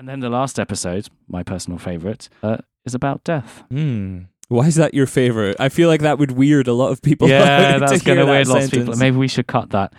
And then the last episode, my personal favorite, uh, is about death. Hmm. Why is that your favorite? I feel like that would weird a lot of people. yeah, that's going to weird lots of people. Maybe we should cut that.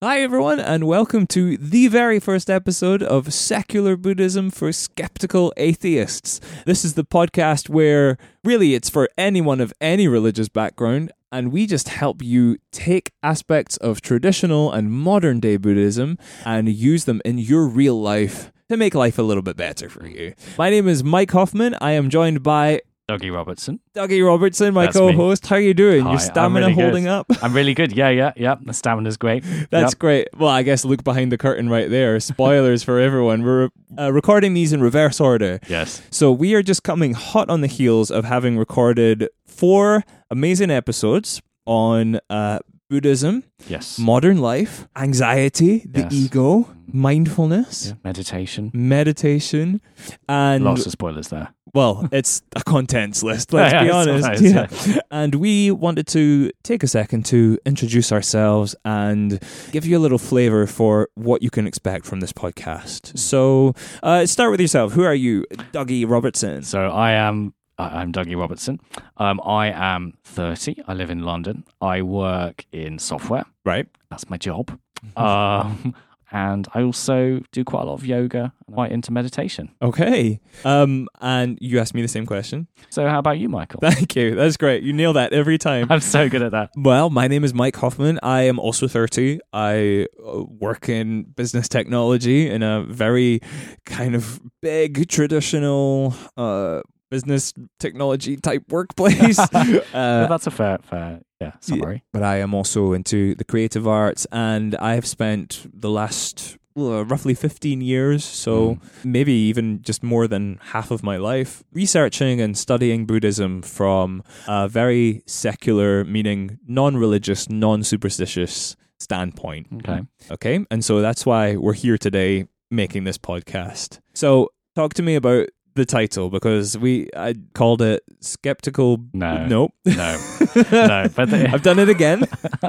Hi, everyone, and welcome to the very first episode of Secular Buddhism for Skeptical Atheists. This is the podcast where really it's for anyone of any religious background, and we just help you take aspects of traditional and modern day Buddhism and use them in your real life to make life a little bit better for you. My name is Mike Hoffman. I am joined by Dougie Robertson. Dougie Robertson, my That's co-host. How are you doing? Hi, Your stamina really good. holding up? I'm really good. Yeah, yeah, yeah. The stamina's great. That's Yep. great. Well, I guess look behind the curtain right there. Spoilers for everyone. We're uh, recording these in reverse order. Yes. So we are just coming hot on the heels of having recorded four amazing episodes on uh, Buddhism, Yes. modern life, anxiety, the Yes. ego, mindfulness, Yeah. Meditation. meditation, and Lots of spoilers there. well, it's a contents list, let's Yeah, be honest. Yeah. And we wanted to take a second to introduce ourselves and give you a little flavor for what you can expect from this podcast. So, uh, start with yourself. Who are you? Dougie Robertson. So I am. I- I'm Dougie Robertson. Um, I am 30. I live in London. I work in software. Right. That's my job. Um, and I also do quite a lot of yoga and quite into meditation. Okay. Um, and you asked me the same question. So how about you, Michael? Thank you. That's great. You nail that every time. I'm so good at that. Well, my name is Mike Hoffman. I am also 30. I uh, work in business technology in a very kind of big traditional uh, business technology type workplace. Well, uh, that's a fair, fair, yeah, summary. but I am also into the creative arts, and I have spent the last uh, roughly 15 years, so maybe even just more than half of my life, researching and studying Buddhism from a very secular, meaning non religious, non superstitious standpoint. Okay. Okay. And so that's why we're here today making this podcast. So talk to me about the title because we I called it skeptical No. nope No, no, but the- I've done it again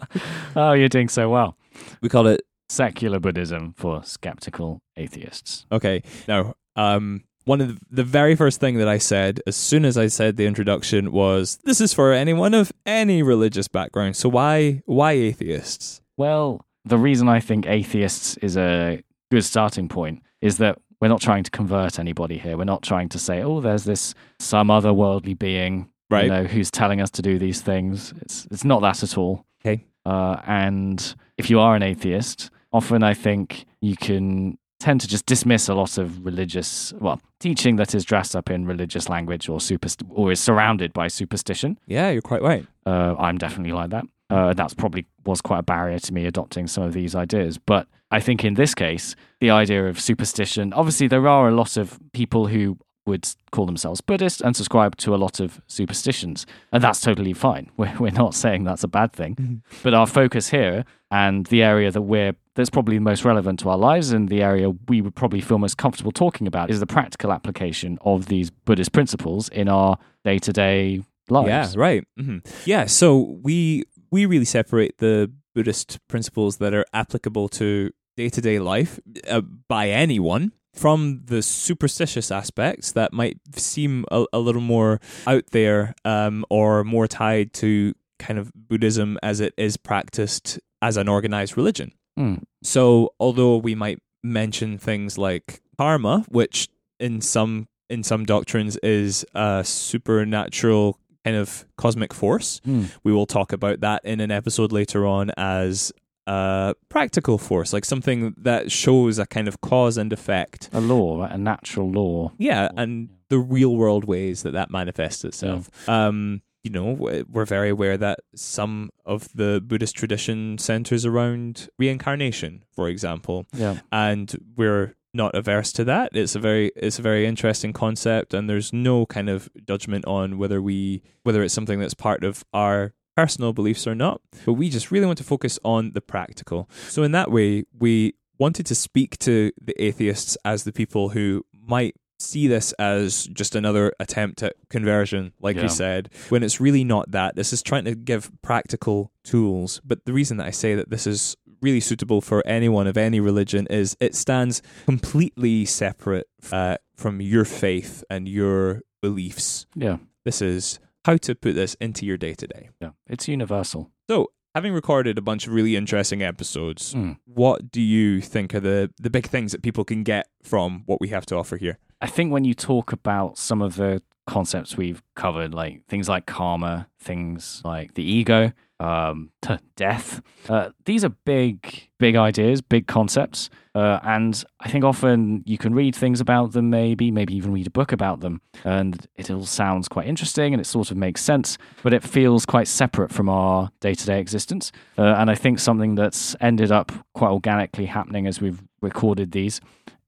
oh, you're doing so well. we called it Secular Buddhism for skeptical atheists. Okay. Now, um, one of the, the very first thing that I said as soon as I said the introduction was, "This is for anyone of any religious background." So why why atheists? Well, the reason I think atheists is a good starting point is that we're not trying to convert anybody here. We're not trying to say, oh, there's this some otherworldly being, Right. you know, who's telling us to do these things. It's it's not that at all. Okay. Uh, and if you are an atheist, often I think you can tend to just dismiss a lot of religious, well, teaching that is dressed up in religious language or superst- or is surrounded by superstition. Yeah, you're quite right. Uh, I'm definitely like that. Uh, that's probably was quite a barrier to me adopting some of these ideas. But I think in this case, the idea of superstition, obviously, there are a lot of people who would call themselves Buddhist and subscribe to a lot of superstitions. And that's totally fine. We're, we're not saying that's a bad thing. But our focus here and the area that we're that's probably most relevant to our lives and the area we would probably feel most comfortable talking about is the practical application of these Buddhist principles in our day to day lives. Yeah, right. hmm Yeah, so we we really separate the Buddhist principles that are applicable to day to day life uh, by anyone from the superstitious aspects that might seem a, a little more out there um, or more tied to kind of Buddhism as it is practiced as an organized religion. Mm. So, although we might mention things like karma, which in some in some doctrines is a supernatural kind of cosmic force, Hmm. we will talk about that in an episode later on as a practical force, like something that shows a kind of cause and effect. a law, right? a natural law. Yeah, and the real world ways that that manifests itself. Um, you know, we're very aware that some of the Buddhist tradition centers around reincarnation, for example, Yeah. and we're not averse to that. It's a very it's a very interesting concept, and there's no kind of judgment on whether we whether it's something that's part of our personal beliefs or not. But we just really want to focus on the practical. So in that way, we wanted to speak to the atheists as the people who might see this as just another attempt at conversion, like Yeah. you said, when it's really not that. This is trying to give practical tools. But the reason that I say that this is really suitable for anyone of any religion is it stands completely separate uh, from your faith and your beliefs. Yeah, This is how to put this into your day to day. yeah. It's universal. So, having recorded a bunch of really interesting episodes, Mm. what do you think are the, the big things that people can get from what we have to offer here? I think when you talk about some of the concepts we've covered, like things like karma, things like the ego, um, death, uh, these are big, big ideas, big concepts. Uh, and I think often you can read things about them, maybe, maybe even read a book about them, and it all sounds quite interesting and it sort of makes sense, but it feels quite separate from our day to day existence. Uh, and I think something that's ended up quite organically happening as we've recorded these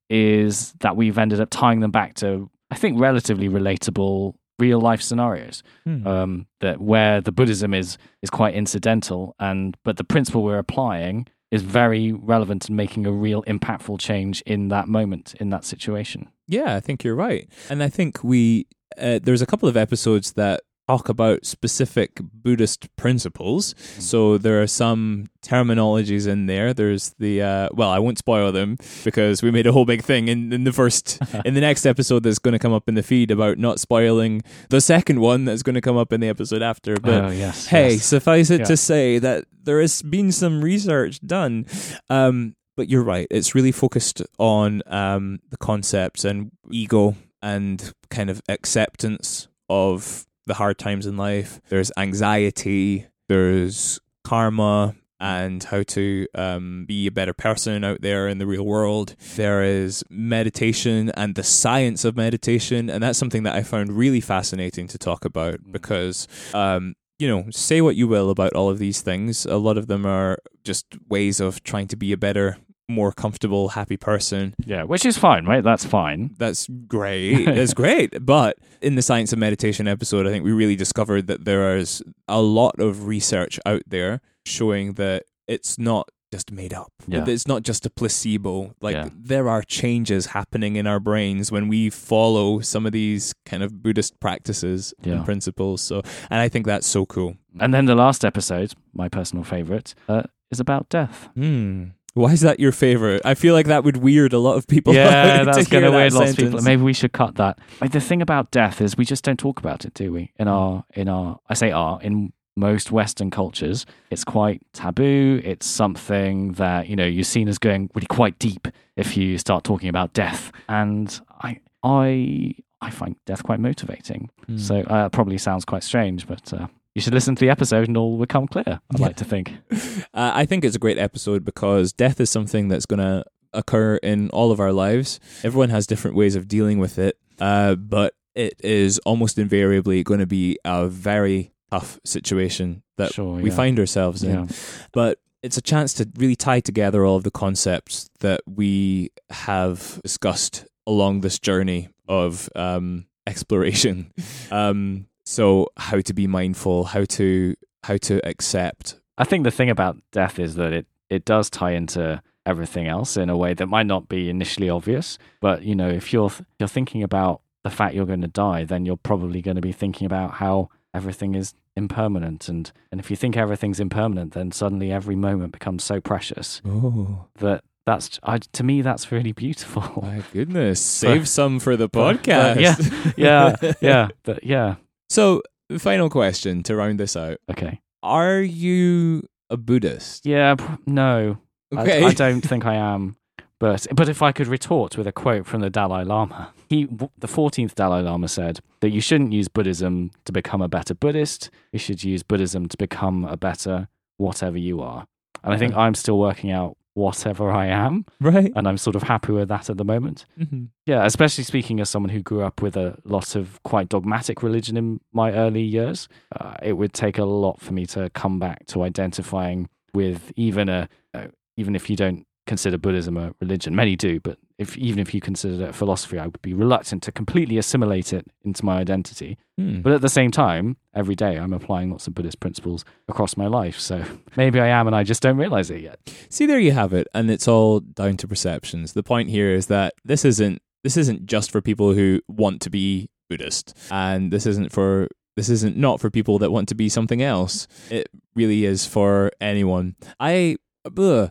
is that we've ended up tying them back to, I think, relatively relatable real life scenarios. Um, that where the Buddhism is is quite incidental, and but the principle we're applying is very relevant and making a real impactful change in that moment, in that situation. Yeah, I think you're right. And I think we, uh, there's a couple of episodes that talk about specific Buddhist principles. So there are some terminologies in there. There's the, uh, well, I won't spoil them because we made a whole big thing in, in the first, in the next episode that's going to come up in the feed about not spoiling the second one that's going to come up in the episode after. But oh yes, hey, yes. suffice it Yeah. to say that there has been some research done. Um, but you're right; it's really focused on um, the concepts and ego and kind of acceptance of the hard times in life. There's anxiety. There's karma. And how to um, be a better person out there in the real world. There is meditation and the science of meditation. And that's something that I found really fascinating to talk about because um, you know, say what you will about all of these things. A lot of them are just ways of trying to be a better, more comfortable, happy person. yeah, which is fine, right? That's fine. That's great. That's great. But in the Science of Meditation episode, I think we really discovered that there is a lot of research out there showing that it's not just made up. Yeah. It's not just a placebo. Like Yeah. there are changes happening in our brains when we follow some of these kind of Buddhist practices Yeah. and principles. So, and I think that's so cool. And then the last episode, my personal favorite, uh, is about death. Hmm. Why is that your favorite? I feel like that would weird a lot of people. Yeah, that's going to that weird lots of people. Maybe we should cut that. Like, the thing about death is we just don't talk about it, do we? In our, in our, I say our, in most Western cultures, it's quite taboo. It's something that you know you're seen as going really quite deep if you start talking about death. And I, I, I find death quite motivating. Hmm. So uh, probably sounds quite strange, but uh, you should listen to the episode and all will become clear. I'd Yeah. like to think. Uh, I think it's a great episode because death is something that's going to occur in all of our lives. Everyone has different ways of dealing with it, uh, but it is almost invariably going to be a very tough situation that Sure, we yeah. find ourselves in. Yeah. But it's a chance to really tie together all of the concepts that we have discussed along this journey of um, exploration. Um, so how to be mindful, how to how to accept. I think the thing about death is that it, it does tie into everything else in a way that might not be initially obvious. But you know, if you're you're thinking about the fact you're going to die, then you're probably going to be thinking about how everything is impermanent. And and if you think everything's impermanent, then suddenly every moment becomes so precious Oh that that's I, to me that's really beautiful. my goodness! Save some for the But- podcast. but yeah, yeah, yeah, but yeah. So, final question to round this out: Okay. Are you a Buddhist? Yeah. No. I- Okay. I, don't think I am. But but if I could retort with a quote from the Dalai Lama, he the fourteenth Dalai Lama said that you shouldn't use Buddhism to become a better Buddhist. You should use Buddhism to become a better whatever you are. And I think I'm still working out whatever I am, right. and I'm sort of happy with that at the moment. Mhm. Yeah, especially speaking as someone who grew up with a lot of quite dogmatic religion in my early years, uh, it would take a lot for me to come back to identifying with even a, uh, even if you don't consider Buddhism a religion, many do, but if even if you consider it a philosophy, I would be reluctant to completely assimilate it into my identity. Hmm. But at the same time, every day I'm applying lots of Buddhist principles across my life, so maybe I am, and I just don't realize it yet. See, there you have it, and it's all down to perceptions. The point here is that this isn't this isn't just for people who want to be Buddhist, and this isn't for this isn't not for people that want to be something else. It really is for anyone. I ugh,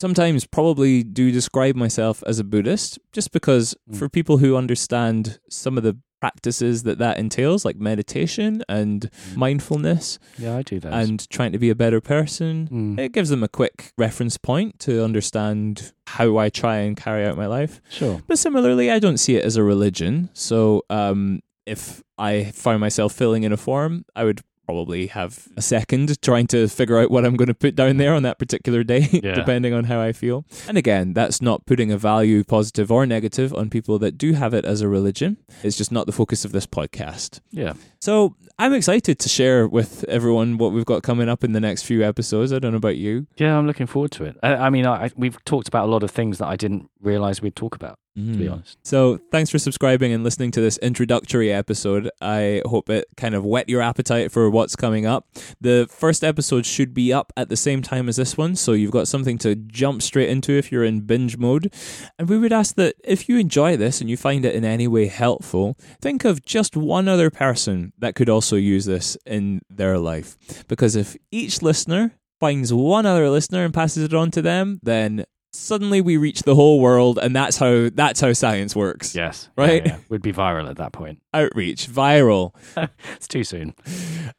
sometimes probably do describe myself as a Buddhist just because Mm. for people who understand some of the practices that that entails, like meditation and mindfulness Yeah, I do those. and trying to be a better person, Mm, it gives them a quick reference point to understand how I try and carry out my life. sure. But similarly, I don't see it as a religion. So um, if I found myself filling in a form, I would probably have a second trying to figure out what I'm going to put down there on that particular day, Yeah. depending on how I feel. And again, that's not putting a value, positive or negative, on people that do have it as a religion. It's just not the focus of this podcast. Yeah. So I'm excited to share with everyone what we've got coming up in the next few episodes. I don't know about you. Yeah, I'm looking forward to it. I, I mean, I, I- we've talked about a lot of things that I didn't realize we'd talk about, to Mm. be honest. So, thanks for subscribing and listening to this introductory episode. I hope it kind of whet your appetite for what's coming up. The first episode should be up at the same time as this one, so you've got something to jump straight into if you're in binge mode. And we would ask that if you enjoy this and you find it in any way helpful, think of just one other person that could also use this in their life. Because if each listener finds one other listener and passes it on to them, then suddenly we reach the whole world and that's how that's how science works Yes. Right? Yeah, yeah. We'd be viral at that point. outreach viral It's too soon.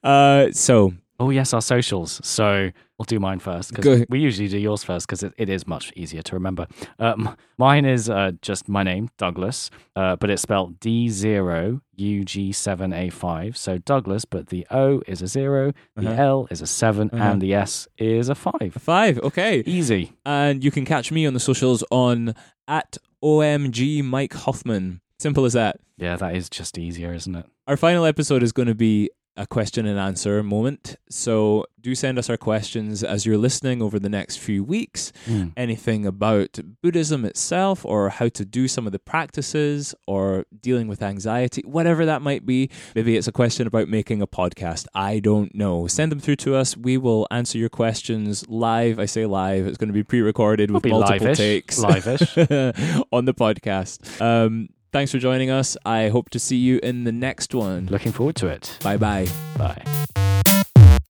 uh so Oh, yes, our socials. So I'll do mine first because we usually do yours first because it, it is much easier to remember. Um, mine is uh, just my name, Douglas, uh, but it's spelled D0UG7A5. So Douglas, but the O is a 0, the Uh-huh. L is a 7, Uh-huh. and the S is a 5. five okay Easy. and you can catch me on the socials on at omg mike hoffman simple as that Yeah, that is just easier, isn't it? our final episode is going to be a question and answer moment so do send us our questions as you're listening over the next few weeks Mm. anything about Buddhism itself or how to do some of the practices or dealing with anxiety, whatever that might be. Maybe it's a question about making a podcast. I don't know. Send them through to us. We will answer your questions live. I say live, it's going to be pre recorded with multiple live-ish, takes live-ish. on the podcast. Um, thanks for joining us. I hope to see you in the next one. Looking forward to it. Bye bye. Bye.